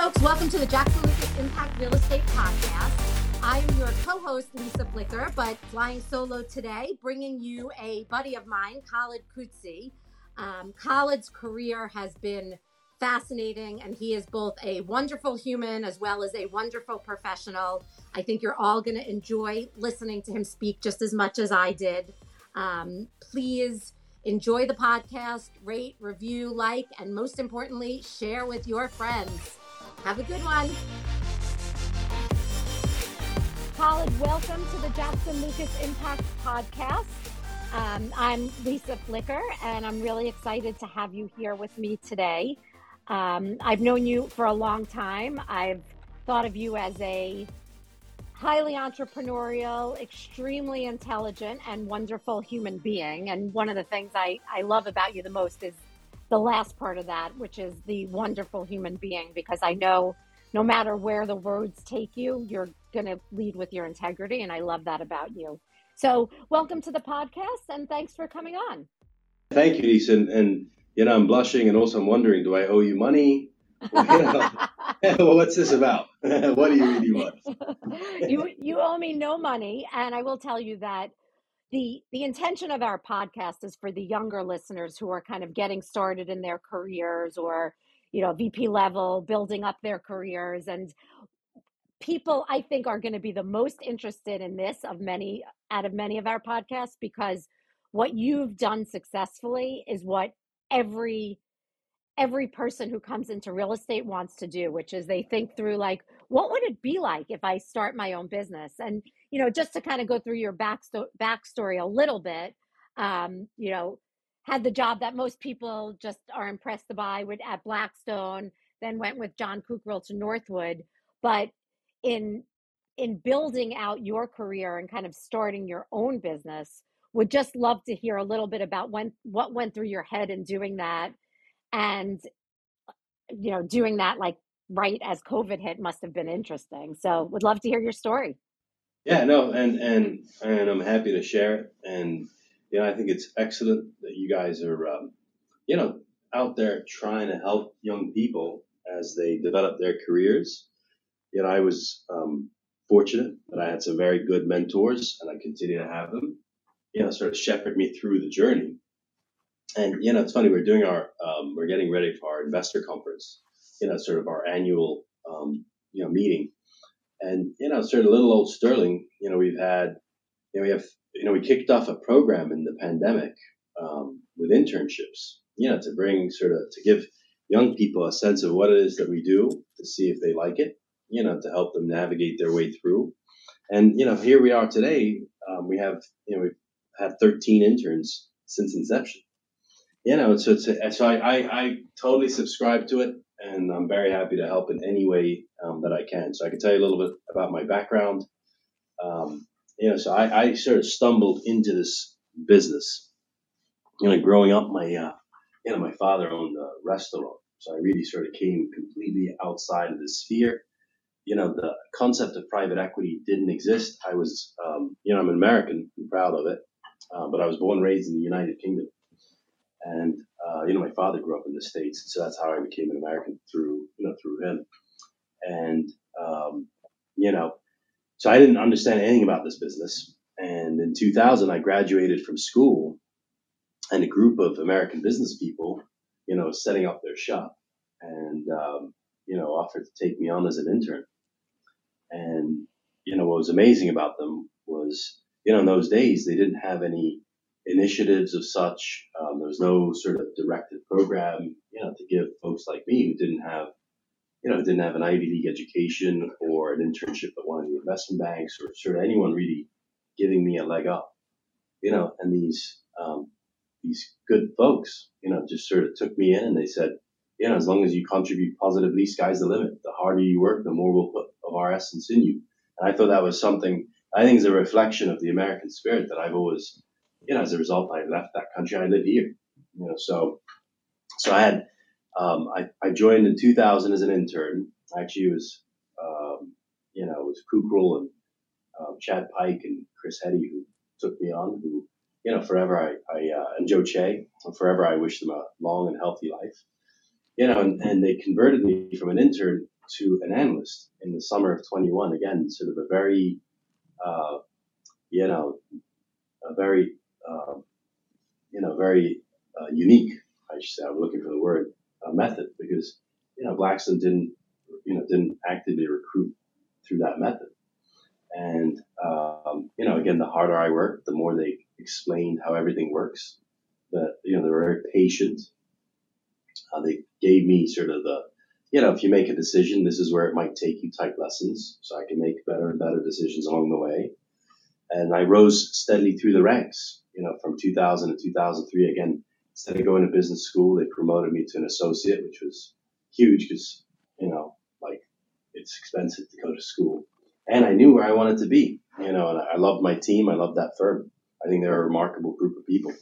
folks. Welcome to the Jackson Lucas Impact Real Estate Podcast. I am your co host, Lisa Blicker, but flying solo today, bringing you a buddy of mine, Khaled Kudsi. Um, Khaled's career has been fascinating, and he is both a wonderful human as well as a wonderful professional. I think you're all going to enjoy listening to him speak just as much as I did. Um, please enjoy the podcast, rate, review, like, and most importantly, share with your friends. Have a good one. Khaled, welcome to the Jackson Lucas Impact Podcast. Um, I'm Lisa Flicker, and I'm really excited to have you here with me today. Um, I've known you for a long time. I've thought of you as a highly entrepreneurial, extremely intelligent, and wonderful human being. And one of the things I, I love about you the most is the last part of that, which is the wonderful human being, because I know no matter where the roads take you, you're going to lead with your integrity. And I love that about you. So, welcome to the podcast and thanks for coming on. Thank you, Lisa. And, and you know, I'm blushing and also I'm wondering, do I owe you money? Well, you know, well, what's this about? what do you really want? you you owe me no money, and I will tell you that the the intention of our podcast is for the younger listeners who are kind of getting started in their careers or you know VP level, building up their careers, and people I think are going to be the most interested in this of many out of many of our podcasts because what you've done successfully is what every every person who comes into real estate wants to do, which is they think through like, what would it be like if I start my own business? And, you know, just to kind of go through your backsto- backstory a little bit, um, you know, had the job that most people just are impressed by with at Blackstone, then went with John Kukral to Northwood. But in in building out your career and kind of starting your own business, would just love to hear a little bit about when what went through your head in doing that and you know doing that like right as covid hit must have been interesting so would love to hear your story yeah no and and and i'm happy to share it and you know i think it's excellent that you guys are um, you know out there trying to help young people as they develop their careers you know i was um, fortunate that i had some very good mentors and i continue to have them you know sort of shepherd me through the journey and you know, it's funny. We're doing our um, we're getting ready for our investor conference. You know, sort of our annual um, you know meeting, and you know, sort of little old Sterling. You know, we've had you know we have you know we kicked off a program in the pandemic um, with internships. You know, to bring sort of to give young people a sense of what it is that we do to see if they like it. You know, to help them navigate their way through. And you know, here we are today. Um, we have you know we've had 13 interns since inception you know, so it's a, so I, I, I totally subscribe to it, and I'm very happy to help in any way um, that I can. So I can tell you a little bit about my background. Um, you know, so I, I sort of stumbled into this business. You know, growing up, my uh, you know my father owned a restaurant, so I really sort of came completely outside of the sphere. You know, the concept of private equity didn't exist. I was, um, you know, I'm an American, I'm proud of it, uh, but I was born and raised in the United Kingdom. And uh, you know, my father grew up in the states, so that's how I became an American through you know through him. And um, you know, so I didn't understand anything about this business. And in 2000, I graduated from school, and a group of American business people, you know, setting up their shop, and um, you know, offered to take me on as an intern. And you know, what was amazing about them was, you know, in those days they didn't have any initiatives of such. Um, there was no sort of directed program, you know, to give folks like me who didn't have, you know, didn't have an Ivy League education or an internship at one of the investment banks or sort of anyone really giving me a leg up, you know, and these, um, these good folks, you know, just sort of took me in and they said, you know, as long as you contribute positively, sky's the limit. The harder you work, the more we'll put of our essence in you. And I thought that was something I think is a reflection of the American spirit that I've always you know, as a result, I left that country. I live here. You know, so so I had um, I, I joined in 2000 as an intern. I actually, was um, you know it was Kukral and um, Chad Pike and Chris Heady who took me on. Who you know forever I, I uh, and Joe Che forever I wish them a long and healthy life. You know, and, and they converted me from an intern to an analyst in the summer of 21. Again, sort of a very, uh, you know, a very, uh, you know, very uh, unique, I should say, I'm looking for the word, uh, method because, you know, Blackstone didn't, you know, didn't actively recruit through that method. And, um, you know, again, the harder I worked, the more they explained how everything works. That, you know, they were very patient. Uh, they gave me sort of the, you know, if you make a decision, this is where it might take you type lessons. So I can make better and better decisions along the way. And I rose steadily through the ranks, you know, from 2000 to 2003. Again, instead of going to business school, they promoted me to an associate, which was huge because, you know, like it's expensive to go to school and I knew where I wanted to be, you know, and I loved my team. I loved that firm. I think they're a remarkable group of people.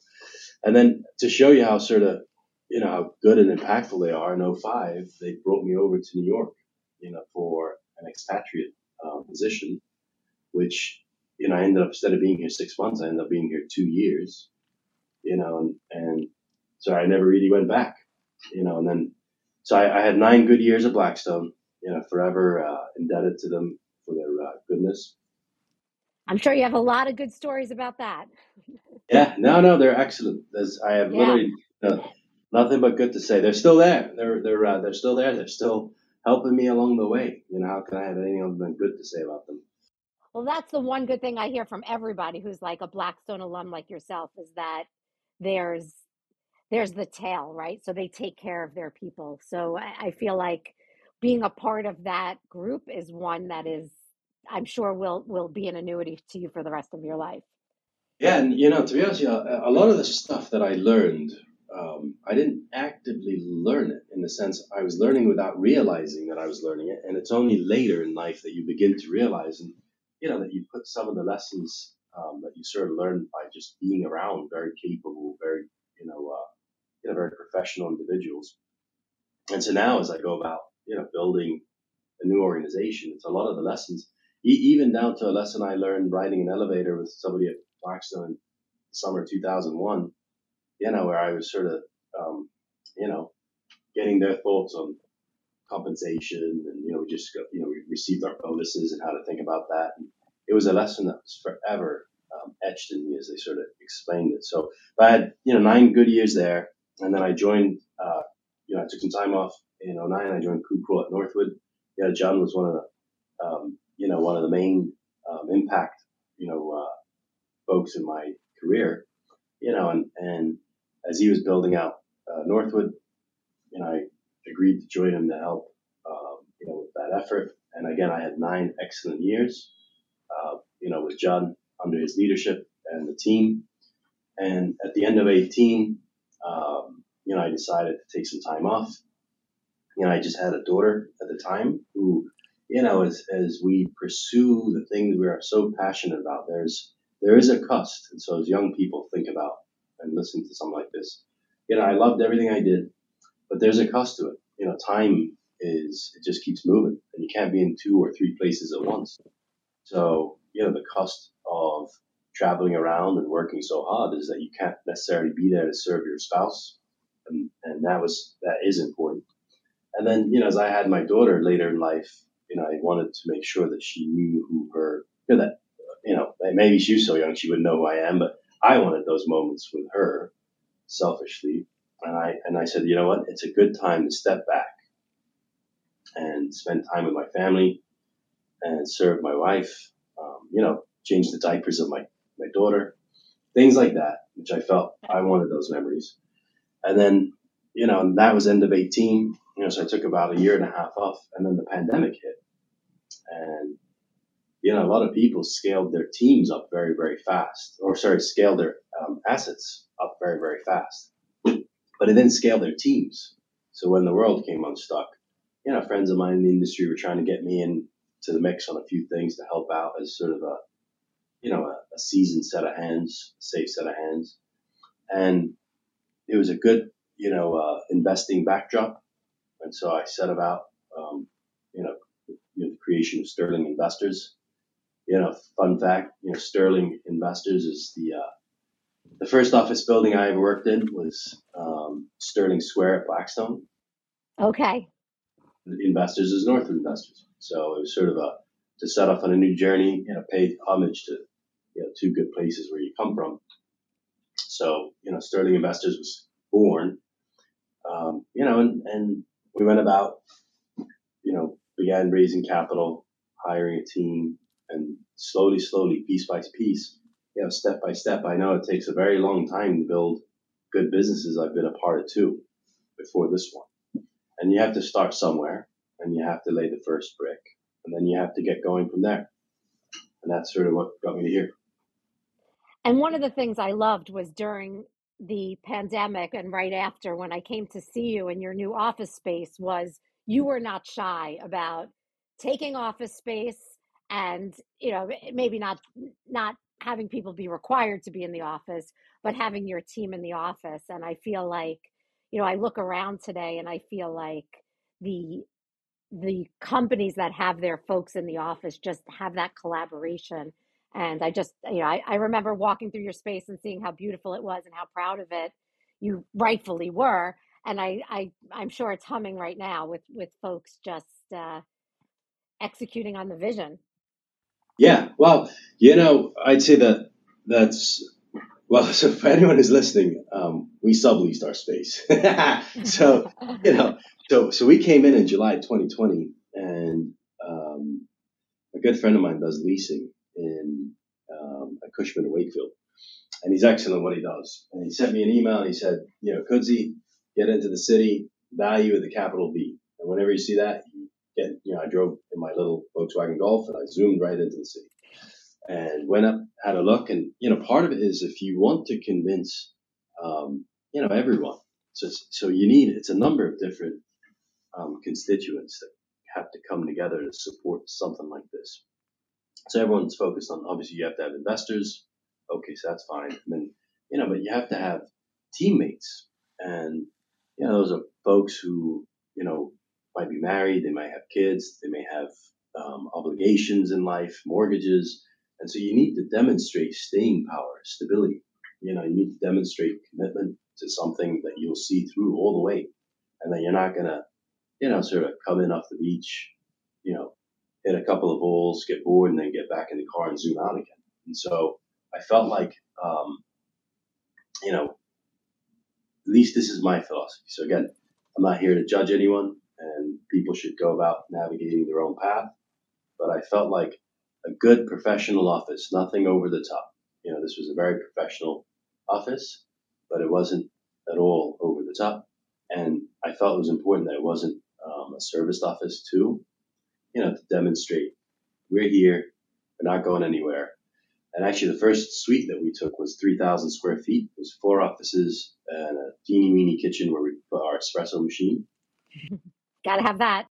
And then to show you how sort of, you know, how good and impactful they are in 05, they brought me over to New York, you know, for an expatriate uh, position, which, you know, I ended up, instead of being here six months, I ended up being here two years, you know, and, and so I never really went back, you know, and then, so I, I had nine good years at Blackstone, you know, forever uh, indebted to them for their uh, goodness. I'm sure you have a lot of good stories about that. Yeah, no, no, they're excellent. There's, I have Yeah. literally uh, nothing but good to say. They're still there. They're they're uh, they're still there. They're still helping me along the way. You know, how can I have anything other than good to say about them? Well, that's the one good thing I hear from everybody who's like a Blackstone alum like yourself is that there's there's the tail, right? So they take care of their people. So I, I feel like being a part of that group is one that is I'm sure will will be an annuity to you for the rest of your life. Yeah, and you know, to be honest, yeah, a a lot of the stuff that I learned, um, I didn't actively learn it in the sense I was learning without realizing that I was learning it, and it's only later in life that you begin to realize, and you know, that you put some of the lessons um, that you sort of learned by just being around very capable, very you know, uh, you know, very professional individuals. And so now, as I go about, you know, building a new organization, it's a lot of the lessons, e- even down to a lesson I learned riding an elevator with somebody at Blackstone in summer 2001, you know, where I was sort of, um, you know, getting their thoughts on compensation and, you know, we just got, you know, we received our bonuses and how to think about that. And it was a lesson that was forever um, etched in me as they sort of explained it. So I had, you know, nine good years there. And then I joined, uh, you know, I took some time off in '09. I joined Cool at Northwood. Yeah, John was one of the, um, you know, one of the main um, impact, you know, uh, folks in my career, you know, and, and as he was building out uh, Northwood, you know, I agreed to join him to help, um, you know, with that effort. And again, I had nine excellent years, uh, you know, with John under his leadership and the team. And at the end of 18, um, you know, I decided to take some time off. You know, I just had a daughter at the time who, you know, as, as we pursue the things we are so passionate about, there's, there is a cost. And so as young people think about and listen to something like this, you know, I loved everything I did, but there's a cost to it. You know, time is, it just keeps moving and you can't be in two or three places at once. So, you know, the cost of traveling around and working so hard is that you can't necessarily be there to serve your spouse. And, and that was, that is important. And then, you know, as I had my daughter later in life, you know, I wanted to make sure that she knew who her, you know, that, you know, maybe she was so young she wouldn't know who I am, but I wanted those moments with her selfishly. And I, and I said, you know what? It's a good time to step back and spend time with my family and serve my wife, um, you know, change the diapers of my, my daughter, things like that, which I felt I wanted those memories. And then, you know, that was end of 18, you know, so I took about a year and a half off and then the pandemic hit. And, you know, a lot of people scaled their teams up very, very fast, or sorry, scaled their um, assets up very, very fast, but it didn't scale their teams. So when the world came unstuck, you know, friends of mine in the industry were trying to get me in to the mix on a few things to help out as sort of a, you know, a, a seasoned set of hands, safe set of hands. And it was a good, you know, uh, investing backdrop. And so I set about, um, you know, you know, the creation of Sterling Investors. You know, fun fact, you know, Sterling Investors is the, uh, the first office building I ever worked in was um, Sterling Square at Blackstone. Okay. investors as Northwood investors. So it was sort of a to set off on a new journey, and know, pay homage to you know two good places where you come from. So you know, Sterling Investors was born, um, you know, and, and we went about, you know, began raising capital, hiring a team, and slowly, slowly, piece by piece, you know, step by step. I know it takes a very long time to build good businesses. I've been a part of two before this one, and you have to start somewhere, and you have to lay the first brick, and then you have to get going from there. And that's sort of what got me to here. And one of the things I loved was during the pandemic and right after when I came to see you in your new office space was you were not shy about taking office space and you know maybe not not having people be required to be in the office but having your team in the office and I feel like you know I look around today and I feel like the the companies that have their folks in the office just have that collaboration and I just, you know, I, I remember walking through your space and seeing how beautiful it was and how proud of it you rightfully were. And I, I, I'm sure it's humming right now with with folks just uh, executing on the vision. Yeah, well, you know, I'd say that that's well. So for anyone who's listening, um, we subleased our space. so you know, so so we came in in July 2020, and um, a good friend of mine does leasing, in um, at Cushman and Wakefield, and he's excellent at what he does. And he sent me an email and he said, you know, Kudsi, get into the city, value with the capital V. And whenever you see that, you know, I drove in my little Volkswagen Golf and I zoomed right into the city and went up, had a look. And, you know, part of it is if you want to convince, um, you know, everyone. So, so you need, it's a number of different um, constituents that have to come together to support something like this. So everyone's focused on obviously you have to have investors. Okay, so that's fine. And then you know, but you have to have teammates, and you know, those are folks who you know might be married, they might have kids, they may have um, obligations in life, mortgages, and so you need to demonstrate staying power, stability. You know, you need to demonstrate commitment to something that you'll see through all the way, and that you're not gonna, you know, sort of come in off the beach, you know, hit a couple of balls, get bored, and then get back in the car and zoom out again. And so I felt like, um, you know, at least this is my philosophy. So again, I'm not here to judge anyone, and people should go about navigating their own path. But I felt like a good professional office, nothing over the top. You know, this was a very professional office, but it wasn't at all over the top. And I felt it was important that it wasn't um, a serviced office too you know, to demonstrate we're here, we're not going anywhere. And actually, the first suite that we took was 3,000 square feet. It was four offices and a teeny weeny kitchen where we put our espresso machine. Gotta have that.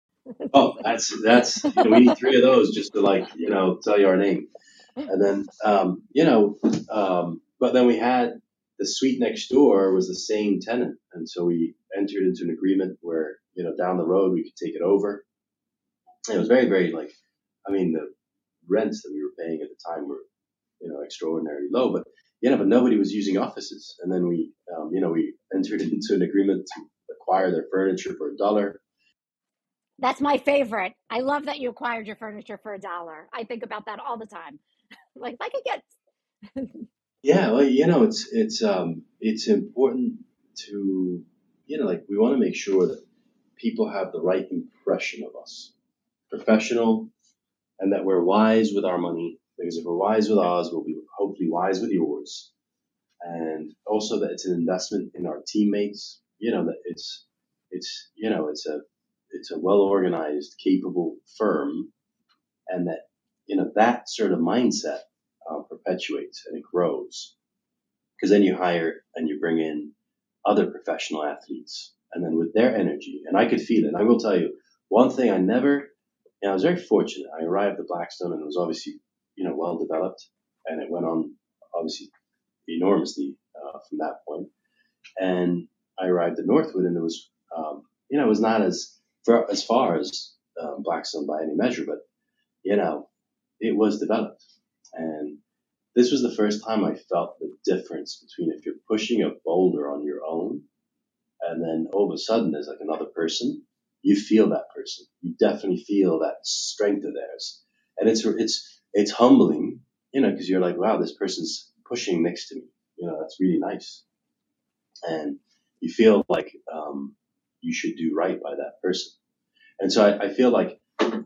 oh, that's that's you know, we need three of those just to like you know tell you our name, and then um, you know, um, but then we had the suite next door was the same tenant, and so we entered into an agreement where you know down the road we could take it over it was very, very like, I mean, the rents that we were paying at the time were, you know, extraordinarily low, but you know, but nobody was using offices. And then we, um, you know, we entered into an agreement to acquire their furniture for a dollar. That's my favorite. I love that you acquired your furniture for a dollar. I think about that all the time. like if I could get. yeah, well, you know, it's it's um it's important to you know like we want to make sure that people have the right impression of us professional, and that we're wise with our money. Because if we're wise with ours, we'll be hopefully wise with yours. And also that it's an investment in our teammates. You know that it's it's you know it's a it's a well organized, capable firm, and that you know that sort of mindset uh, perpetuates and it grows. Because then you hire and you bring in other professional athletes, and then with their energy, and I could feel it. And I will tell you one thing: I never yeah, I was very fortunate. I arrived at Blackstone and it was obviously, you know, well developed and it went on obviously enormously uh, from that point. And I arrived at Northwood and it was, um, you know, it was not as for, as far as um, Blackstone by any measure, but you know, it was developed. And this was the first time I felt the difference between if you're pushing a boulder on your own and then all of a sudden there's like another person you feel that person. You definitely feel that strength of theirs, and it's it's it's humbling, you know, because you're like, wow, this person's pushing next to me. You know, that's really nice, and you feel like um, you should do right by that person. And so I, I feel like,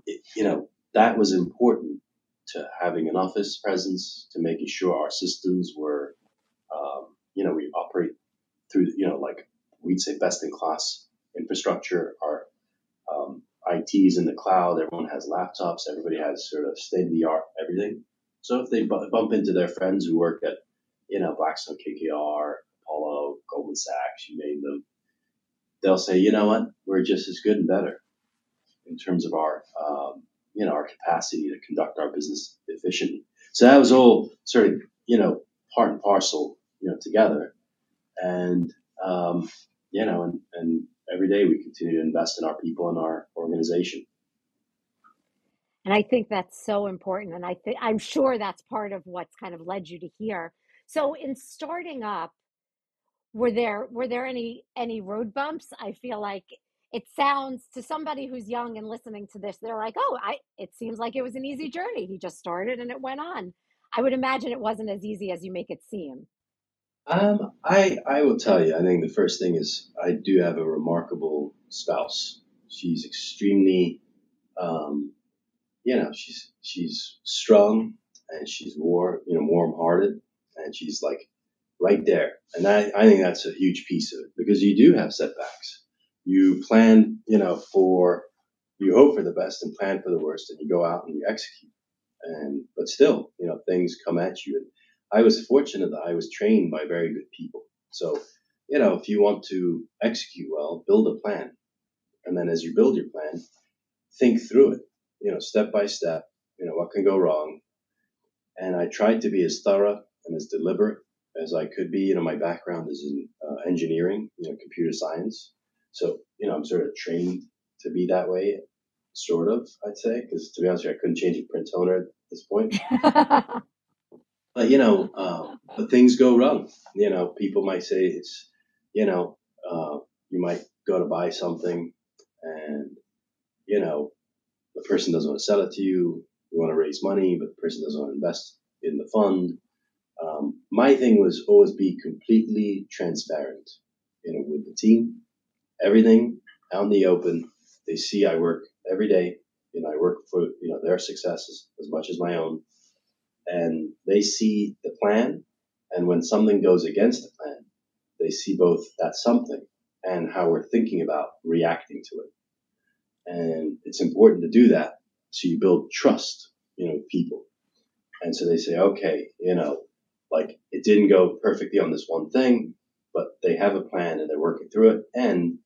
it, you know, that was important to having an office presence, to making sure our systems were, um, you know, we operate through, you know, like we'd say best in class infrastructure. Our um, IT's in the cloud. Everyone has laptops. Everybody has sort of state of the art everything. So if they bump into their friends who work at, you know, Blackstone, KKR, Apollo, Goldman Sachs, you name them, they'll say, you know what, we're just as good and better in terms of our, um, you know, our capacity to conduct our business efficiently. So that was all sort of, you know, part and parcel, you know, together. And, um, you know, and, and every day we continue to invest in our people and our organization. And I think that's so important. And I think I'm sure that's part of what's kind of led you to here. So in starting up, were there were there any any road bumps? I feel like it sounds to somebody who's young and listening to this, they're like, oh, I it seems like it was an easy journey. He just started and it went on. I would imagine it wasn't as easy as you make it seem. Um, I I will tell you. I think the first thing is I do have a remarkable spouse. She's extremely, um, you know, she's she's strong and she's war, you know, warm hearted, and she's like right there. And I I think that's a huge piece of it because you do have setbacks. You plan, you know, for you hope for the best and plan for the worst, and you go out and you execute. And but still, you know, things come at you. And I was fortunate that I was trained by very good people. So, you know, if you want to execute well, build a plan. And then as you build your plan, think through it, you know, step by step, you know, what can go wrong. And I tried to be as thorough and as deliberate as I could be. You know, my background is in uh, engineering, you know, computer science. So, you know, I'm sort of trained to be that way, sort of, I'd say, because to be honest, you, I couldn't change a print toner at this point. But you know, uh, but things go wrong. You know, people might say it's, you know, uh, you might go to buy something, and you know, the person doesn't want to sell it to you. You want to raise money, but the person doesn't want to invest in the fund. Um, my thing was always be completely transparent, you know, with the team, everything out in the open. They see I work every day. You know, I work for you know their successes as much as my own and they see the plan. And when something goes against the plan, they see both that something and how we're thinking about reacting to it. And it's important to do that so you build trust, you know, people. And so they say, okay, you know, like it didn't go perfectly on this one thing, but they have a plan and they're working through it and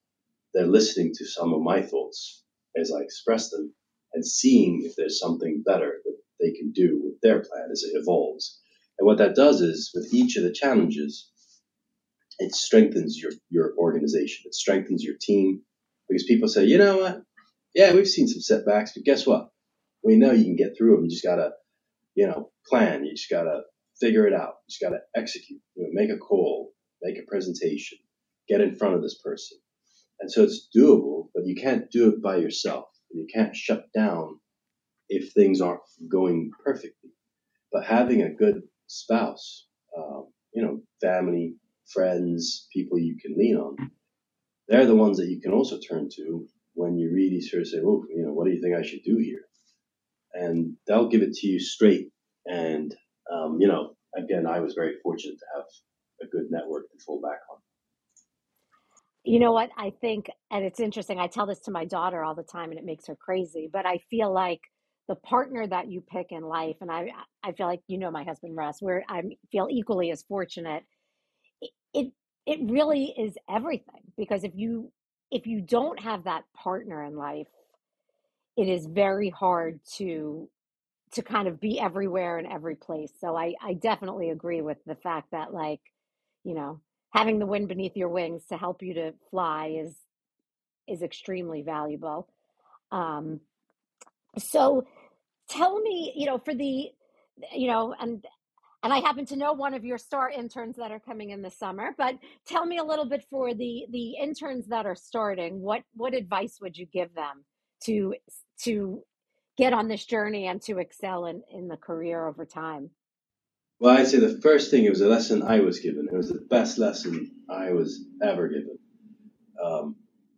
they're listening to some of my thoughts as I express them and seeing if there's something better that they can do with their plan as it evolves. And what that does is, with each of the challenges, it strengthens your, your organization, it strengthens your team, because people say, you know what? Yeah, we've seen some setbacks, but guess what? We know you can get through them. You just gotta, you know, plan. You just gotta figure it out. You just gotta execute. You know, make a call, make a presentation, get in front of this person. And so it's doable, but you can't do it by yourself. You can't shut down if things aren't going perfectly. But having a good spouse, um, you know, family, friends, people you can lean on, they're the ones that you can also turn to when you really sort of say, "Oh, you know, what do you think I should do here?" And they'll give it to you straight. And um, you know, again, I was very fortunate to have a good network to fall back on. You know what? I think, and it's interesting. I tell this to my daughter all the time, and it makes her crazy. But I feel like the partner that you pick in life and i i feel like you know my husband russ where i feel equally as fortunate it, it it really is everything because if you if you don't have that partner in life it is very hard to to kind of be everywhere in every place so i i definitely agree with the fact that like you know having the wind beneath your wings to help you to fly is is extremely valuable um so tell me, you know, for the, you know, and and I happen to know one of your star interns that are coming in the summer. But tell me a little bit for the the interns that are starting. What what advice would you give them to to get on this journey and to excel in in the career over time? Well, I'd say the first thing it was a lesson I was given. It was the best lesson I was ever given. Um,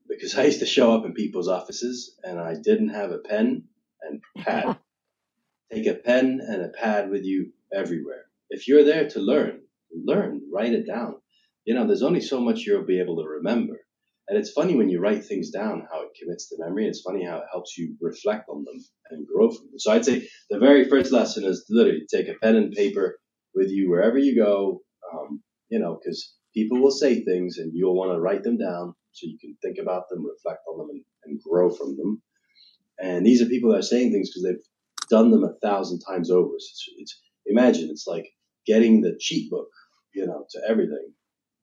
because I used to show up in people's offices and I didn't have a pen and pad. Take a pen and a pad with you everywhere if you're there to learn, learn, write it down. You know, there's only so much you'll be able to remember. And it's funny when you write things down how it commits to memory. It's funny how it helps you reflect on them and grow from them. So I'd say the very first lesson is to literally take a pen and paper with you wherever you go. Um, you know, because people will say things and you'll want to write them down so you can think about them, reflect on them, and, and grow from them. And these are people that are saying things because they've done them a thousand times over. So it's, it's imagine it's like getting the cheat book, you know, to everything,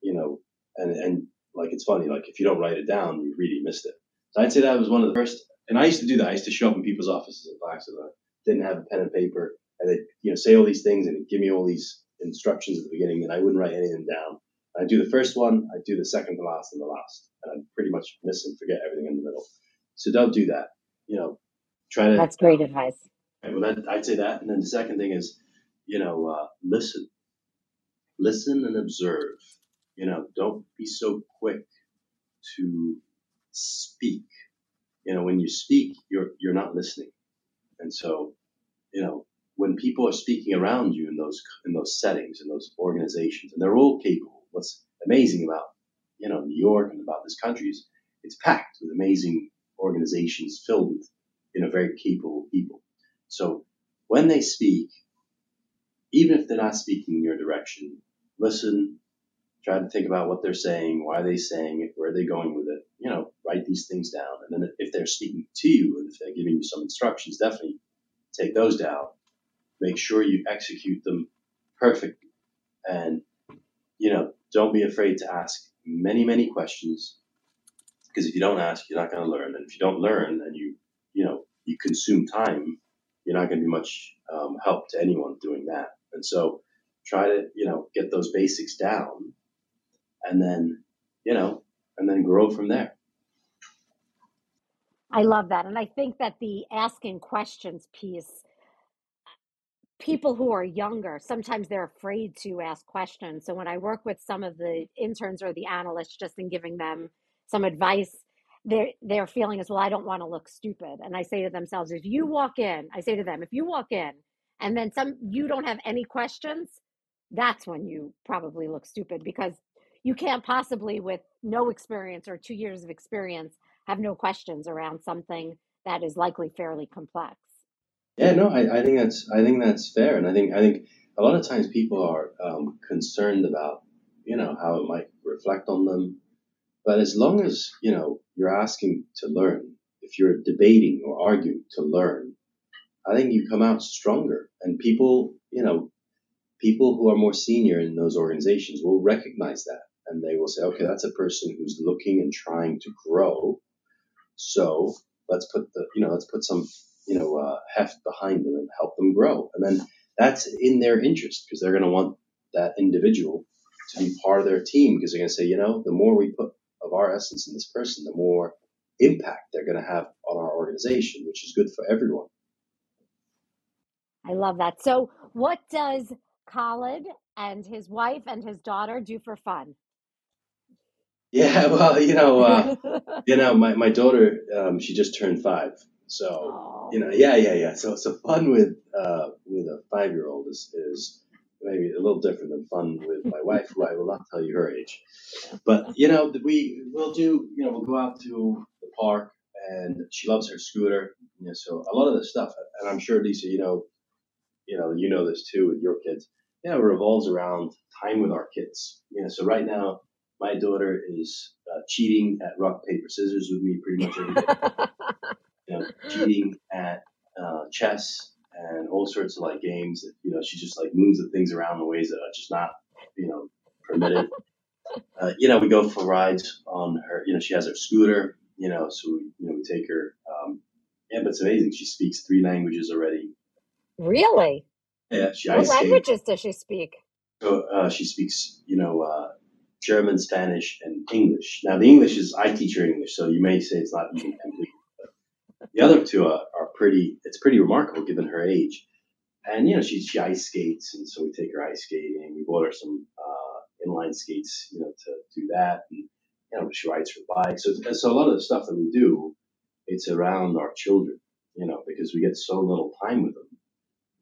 you know, and and like it's funny, like if you don't write it down, you really missed it. So I'd say that was one of the first, and I used to do that. I used to show up in people's offices in class and I didn't have a pen and paper, and they you know say all these things and give me all these instructions at the beginning, and I wouldn't write anything down. I'd do the first one, I'd do the second to last, and the last, and I'd pretty much miss and forget everything in the middle. So don't do that. You know, try to. That's great advice. Right, well, that, I'd say that, and then the second thing is you know, uh, listen, listen and observe. You know, don't be so quick to speak. You know, when you speak, you're you're not listening, and so, you know, when people are speaking around you in those in those settings in those organizations, and they're all capable. What's amazing about you know New York and about this country is it's packed with amazing organizations filled with you know very capable people. So when they speak, even if they're not speaking in your direction, listen, try to think about what they're saying, why are they saying it, where are they going with it. You know, write these things down. And then if they're speaking to you and if they're giving you some instructions, definitely take those down. Make sure you execute them perfectly. And, you know, don't be afraid to ask many, many questions. Because if you don't ask, you're not going to learn. And if you don't learn and you, you know, you consume time, you're not going to be much um, help to anyone doing that. And so try to, you know, get those basics down and then, you know, and then grow from there. I love that. And I think that the asking questions piece, people who are younger, sometimes they're afraid to ask questions. So when I work with some of the interns or the analysts, just in giving them some advice, their their feeling is, well, I don't want to look stupid. And I say to themselves, if you walk in, I say to them, if you walk in and then some you don't have any questions that's when you probably look stupid because you can't possibly with no experience or two years of experience have no questions around something that is likely fairly complex yeah no i, I think that's i think that's fair and i think i think a lot of times people are um, concerned about you know how it might reflect on them but as long as you know you're asking to learn if you're debating or arguing to learn I think you come out stronger. And people, you know, people who are more senior in those organizations will recognize that. And they will say, okay, that's a person who's looking and trying to grow. So let's put the, you know, let's put some, you know, uh, heft behind them and help them grow. And then that's in their interest because they're going to want that individual to be part of their team because they're going to say, you know, the more we put of our essence in this person, the more impact they're going to have on our organization, which is good for everyone. I love that. So, what does Khaled and his wife and his daughter do for fun? Yeah, well, you know, uh, you know, my, my daughter, um, she just turned five, so oh. you know, yeah, yeah, yeah. So, so fun with uh, with a five year old is is maybe a little different than fun with my wife, who I will not tell you her age. But you know, we will do, you know, we'll go out to the park, and she loves her scooter. You know, so a lot of the stuff, and I'm sure Lisa, you know, you know, you know this too with your kids. Yeah, it revolves around time with our kids. You know, so right now, my daughter is uh, cheating at rock paper scissors with me pretty much every day. you know, cheating at uh, chess and all sorts of like games. That, you know, she just like moves the things around in ways that are just not, you know, permitted. Uh, you know, we go for rides on her. You know, she has her scooter. You know, so we, you know we take her. Um, yeah, but it's amazing. She speaks three languages already. Really? Yeah, she What languages does she speak? So uh, she speaks, you know, uh, German, Spanish, and English. Now the English is I teach her English, so you may say it's not even complete. The other two are, are pretty. It's pretty remarkable given her age. And you know, she she ice skates, and so we take her ice skating. We bought her some uh, inline skates, you know, to do that. And you know, she rides her bike. So so a lot of the stuff that we do, it's around our children, you know, because we get so little time with them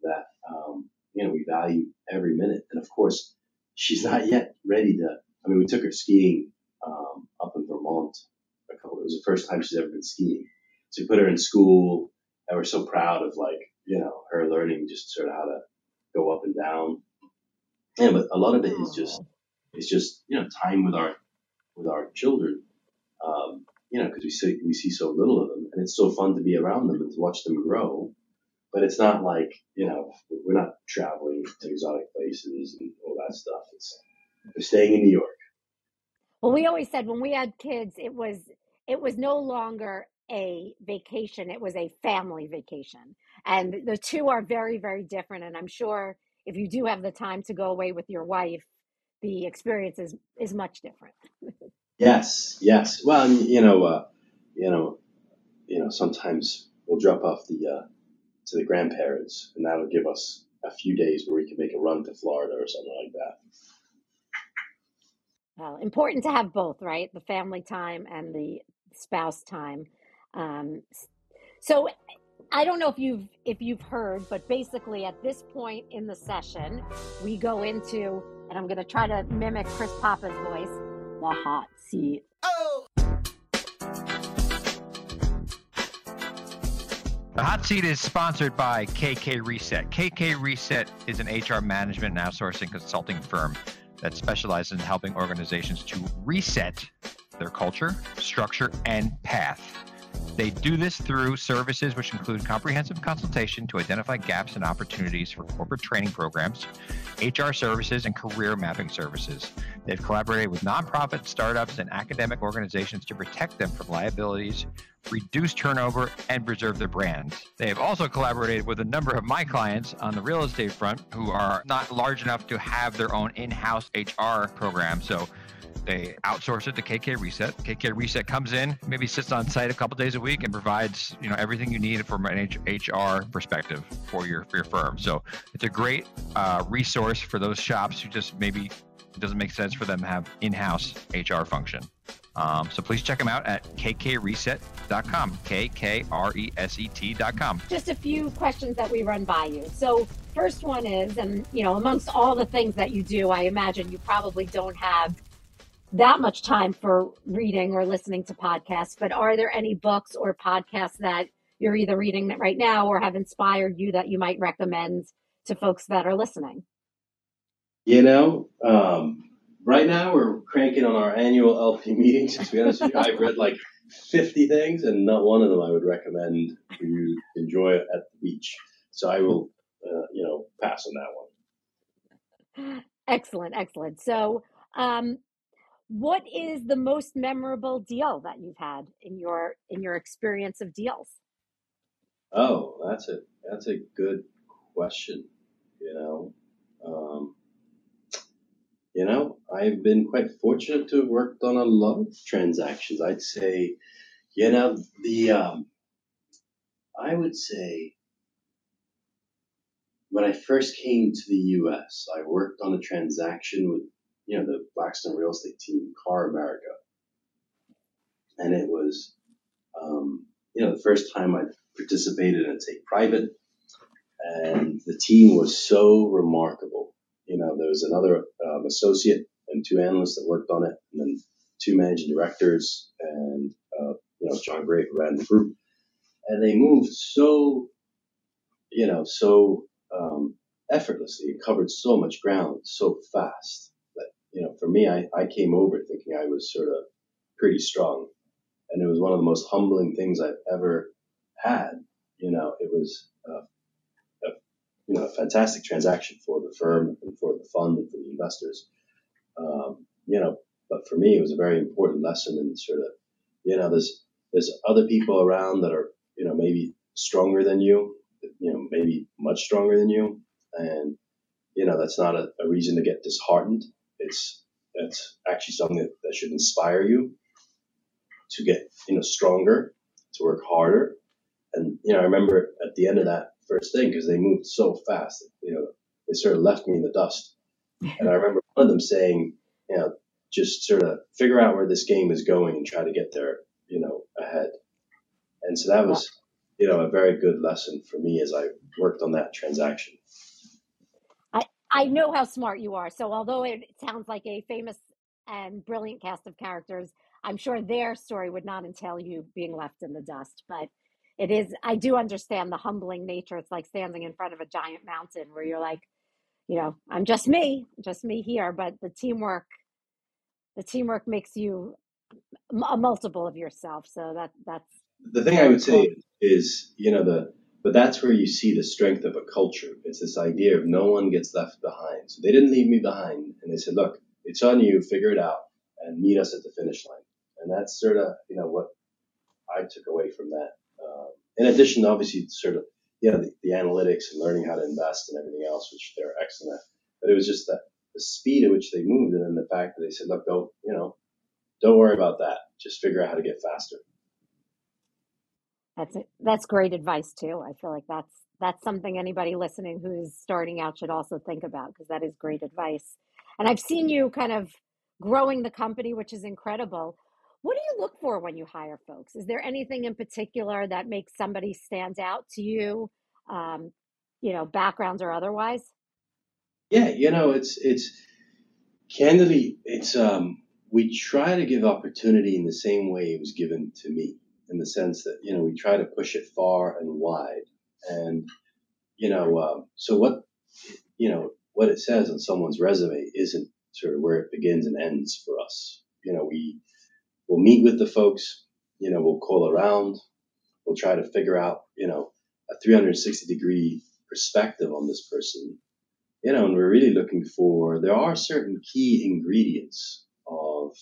that um, you know we value every minute. And of course, she's not yet ready to. I mean, we took her skiing um, up in Vermont. A couple. It was the first time she's ever been skiing. So we put her in school, and we're so proud of like you know her learning just sort of how to go up and down. Yeah, but a lot of it is just it's just you know time with our with our children. Um, you know, because we see we see so little of them, and it's so fun to be around them and to watch them grow. But it's not like you know we're not traveling to exotic places and all that stuff. It's staying in New York. Well, we always said when we had kids, it was it was no longer a vacation; it was a family vacation, and the two are very, very different. And I'm sure if you do have the time to go away with your wife, the experience is is much different. Yes, yes. Well, you know, uh, you know, you know. Sometimes we'll drop off the uh, to the grandparents, and that'll give us a few days where we can make a run to Florida or something like that. Well, important to have both, right? The family time and the spouse time. Um, so I don't know if you've if you've heard, but basically at this point in the session, we go into, and I'm going to try to mimic Chris Papa's voice, the hot seat. Oh. The hot seat is sponsored by KK Reset. KK Reset is an HR management and outsourcing consulting firm that specializes in helping organizations to reset their culture, structure, and path. They do this through services which include comprehensive consultation to identify gaps and opportunities for corporate training programs, HR services, and career mapping services. They've collaborated with nonprofit, startups, and academic organizations to protect them from liabilities, reduce turnover, and preserve their brands. They have also collaborated with a number of my clients on the real estate front who are not large enough to have their own in house HR program. So they outsource it to KK Reset. KK Reset comes in, maybe sits on site a couple days a week, and provides you know everything you need from an HR perspective for your for your firm. So it's a great uh, resource for those shops who just maybe it doesn't make sense for them to have in-house HR function. Um, so please check them out at kkreset.com. K K R E S E T.com. Just a few questions that we run by you. So first one is, and you know, amongst all the things that you do, I imagine you probably don't have that much time for reading or listening to podcasts, but are there any books or podcasts that you're either reading right now or have inspired you that you might recommend to folks that are listening? You know, um, right now we're cranking on our annual LP meetings. To be honest with you, I've read like 50 things, and not one of them I would recommend for you to enjoy at the beach. So I will, uh, you know, pass on that one. Excellent, excellent. So, um, what is the most memorable deal that you've had in your in your experience of deals? Oh, that's a that's a good question. You know, um, you know, I've been quite fortunate to have worked on a lot of transactions. I'd say, you know, the um, I would say when I first came to the U.S., I worked on a transaction with you know the Blackstone real estate team, CarrAmerica, and it was um, you know the first time I participated in a take private, and the team was so remarkable. You know, there was another um, associate and two analysts that worked on it, and then two managing directors, and uh, you know John Gray who ran the group, and they moved so you know so um, effortlessly, covered so much ground so fast that you know for me, I, I came over thinking I was sort of pretty strong, and it was one of the most humbling things I've ever had. You know, it was. Uh, you know, a fantastic transaction for the firm and for the fund and for the investors. Um, you know, but for me, it was a very important lesson in sort of, you know, there's there's other people around that are, you know, maybe stronger than you, you know, maybe much stronger than you, And, you know, that's not a, a reason to get disheartened. It's, it's actually something that, that should inspire you to get, you know, stronger, to work harder. And, you know, I remember at the end of that first thing, because they moved so fast, you know, they sort of left me in the dust. And I remember one of them saying, you know, just sort of figure out where this game is going and try to get there, you know, ahead. And so that was, you know, a very good lesson for me as I worked on that transaction. I, I know how smart you are. So although it sounds like a famous and brilliant cast of characters, I'm sure their story would not entail you being left in the dust. But it is, I do understand the humbling nature. It's like standing in front of a giant mountain where you're like, you know, I'm just me, just me here. But the teamwork, the teamwork makes you a multiple of yourself. So that that's the thing I would say is, you know, the but that's where you see the strength of a culture. It's this idea of no one gets left behind. So they didn't leave me behind, and they said, "Look, it's on you. Figure it out, and meet us at the finish line." And that's sort of, you know, what I took away from that. In addition, obviously, sort of, know, the, the analytics and learning how to invest and everything else, which they're excellent at. But it was just that the speed at which they moved, and then the fact that they said, "Look, don't, you know, don't worry about that. Just figure out how to get faster." That's it. That's great advice too. I feel like that's that's something anybody listening who's starting out should also think about because that is great advice. And I've seen you kind of growing the company, which is incredible. What do you look for when you hire folks? Is there anything in particular that makes somebody stand out to you? Um, you know, backgrounds or otherwise? Yeah, you know, it's it's candidly, it's um, we try to give opportunity in the same way it was given to me in the sense that you know we try to push it far and wide, and you know, um, so what you know what it says on someone's resume isn't sort of where it begins and ends for us. You know, we will meet with the folks. You know, we'll call around. We'll try to figure out you know a 360 degree perspective on this person. You know, and we're really looking for there are certain key ingredients of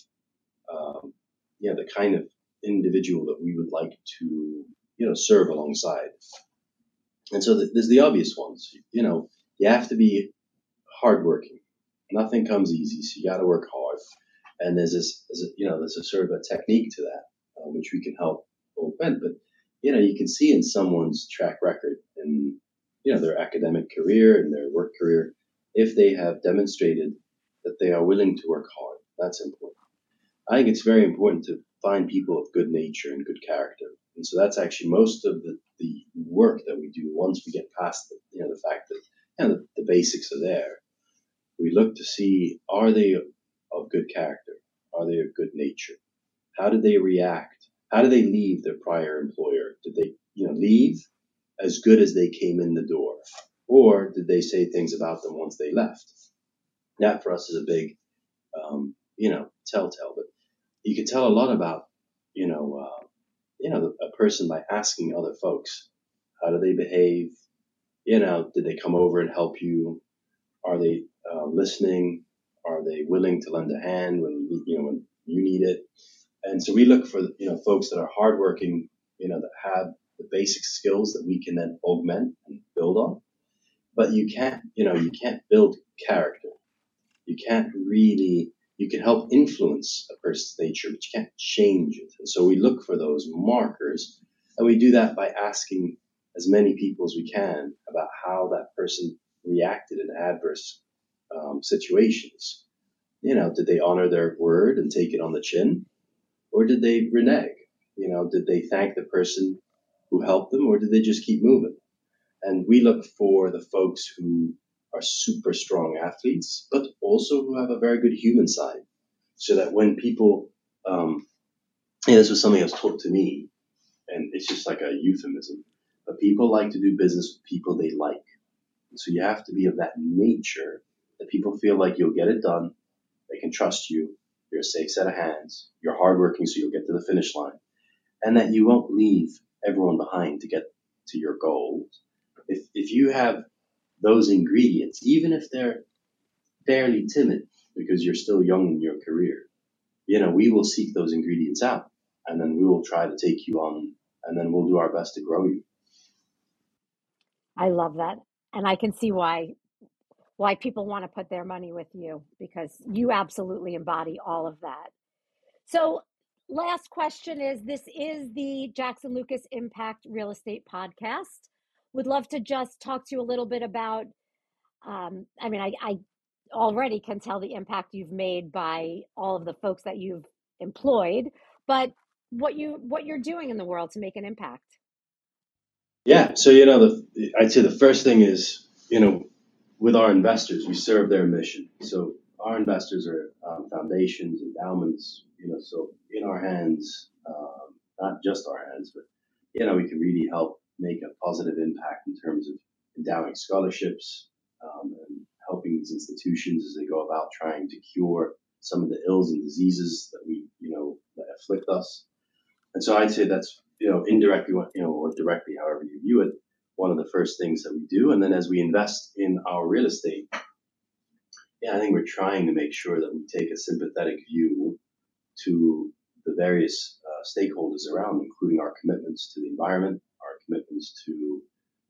um, you know the kind of individual that we would like to, you know, serve alongside. And so the, there's the obvious ones. You know, you have to be hardworking. Nothing comes easy, so you got to work hard. And there's this, there's a, you know, there's a sort of a technique to that, uh, which we can help open. But you know, you can see in someone's track record in you know their academic career and their work career if they have demonstrated that they are willing to work hard. That's important. I think it's very important to find people of good nature and good character. And so that's actually most of the, the work that we do once we get past the, you know, the fact that you know, the, the basics are there. We look to see are they of good character? Are they of good nature? How did they react? How did they leave their prior employer? Did they, you know, leave as good as they came in the door? Or did they say things about them once they left? That for us is a big, um, you know, telltale. But you can tell a lot about, you know, uh, you know, a person by asking other folks, how do they behave? You know, did they come over and help you? Are they uh, listening? Are they willing to lend a hand when you, know when you need it? And so we look for you know folks that are hardworking, you know, that have the basic skills that we can then augment and build on. But you can't, you know, you can't build character. You can't really you can help influence a person's nature, but you can't change it. And so we look for those markers, and we do that by asking as many people as we can about how that person reacted in adverse um, situations. You know, did they honor their word and take it on the chin, or did they renege? You know, did they thank the person who helped them, or did they just keep moving? And we look for the folks who are super strong athletes, but also who have a very good human side. So that when people, um, and this was something that was taught to me, and it's just like a euphemism, but people like to do business with people they like. So you have to be of that nature that people feel like you'll get it done, they can trust you, you're a safe set of hands, you're hardworking so you'll get to the finish line, and that you won't leave everyone behind to get to your goals. If, if you have those ingredients, even if they're fairly timid because you're still young in your career, you know, we will seek those ingredients out and then we will try to take you on and then we'll do our best to grow you. I love that. And I can see why why people want to put their money with you because you absolutely embody all of that. So, last question is this is the Jackson Lucas Impact Real Estate Podcast. Would love to just talk to you a little bit about. Um, I mean, I, I already can tell the impact you've made by all of the folks that you've employed, but what you what you're doing in the world to make an impact. Yeah. So you know, the, I'd say the first thing is you know, with our investors, we serve their mission. So our investors are um, foundations, endowments. You know, so in our hands, um, not just our hands, but you know, we can really help make a positive impact in terms of endowing scholarships um, and helping these institutions as they go about trying to cure some of the ills and diseases that we, you know, that afflict us. And so I'd say that's, you know, indirectly, you know, or directly, however you view it, one of the first things that we do. And then as we invest in our real estate, yeah, I think we're trying to make sure that we take a sympathetic view to the various uh, stakeholders around, including our commitments to the environment, our commitments to,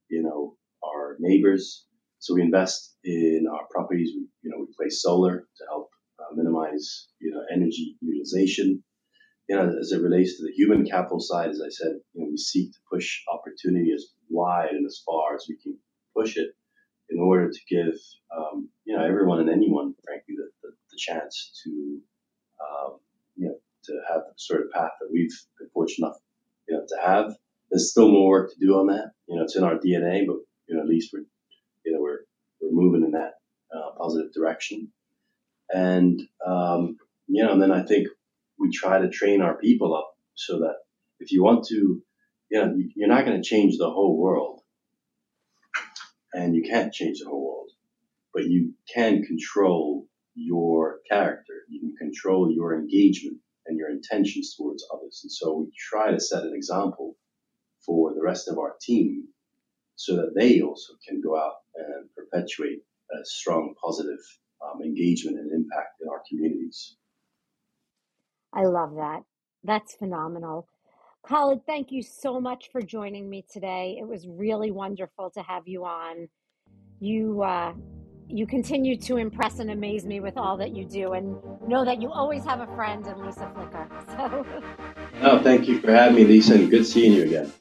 you know, our neighbors. So we invest in our properties. We, you know, we place solar to help uh, minimize, you know, energy utilization. You know, as it relates to the human capital side, as I said, you know, we seek to push opportunity as wide and as far as we can push it in order to give, um, you know, everyone and anyone, frankly, the, the, the chance to, um, you know, to have the sort of path that we've been fortunate enough, you know, to have. There's still more work to do on that. You know, it's in our DNA, but you know, at least we're, you know, we're we're moving in that uh, positive direction. And um, you know, and then I think we try to train our people up so that if you want to, you know, you're not going to change the whole world, and you can't change the whole world, but you can control your character. You can control your engagement and your intentions towards others. And so we try to set an example for the rest of our team so that they also can go out and perpetuate a strong positive um, engagement and impact in our communities. I love that. That's phenomenal. Khaled, thank you so much for joining me today. It was really wonderful to have you on. You uh, you continue to impress and amaze me with all that you do, and know that you always have a friend in Lisa Flicker. So, oh, thank you for having me, Lisa, and good seeing you again.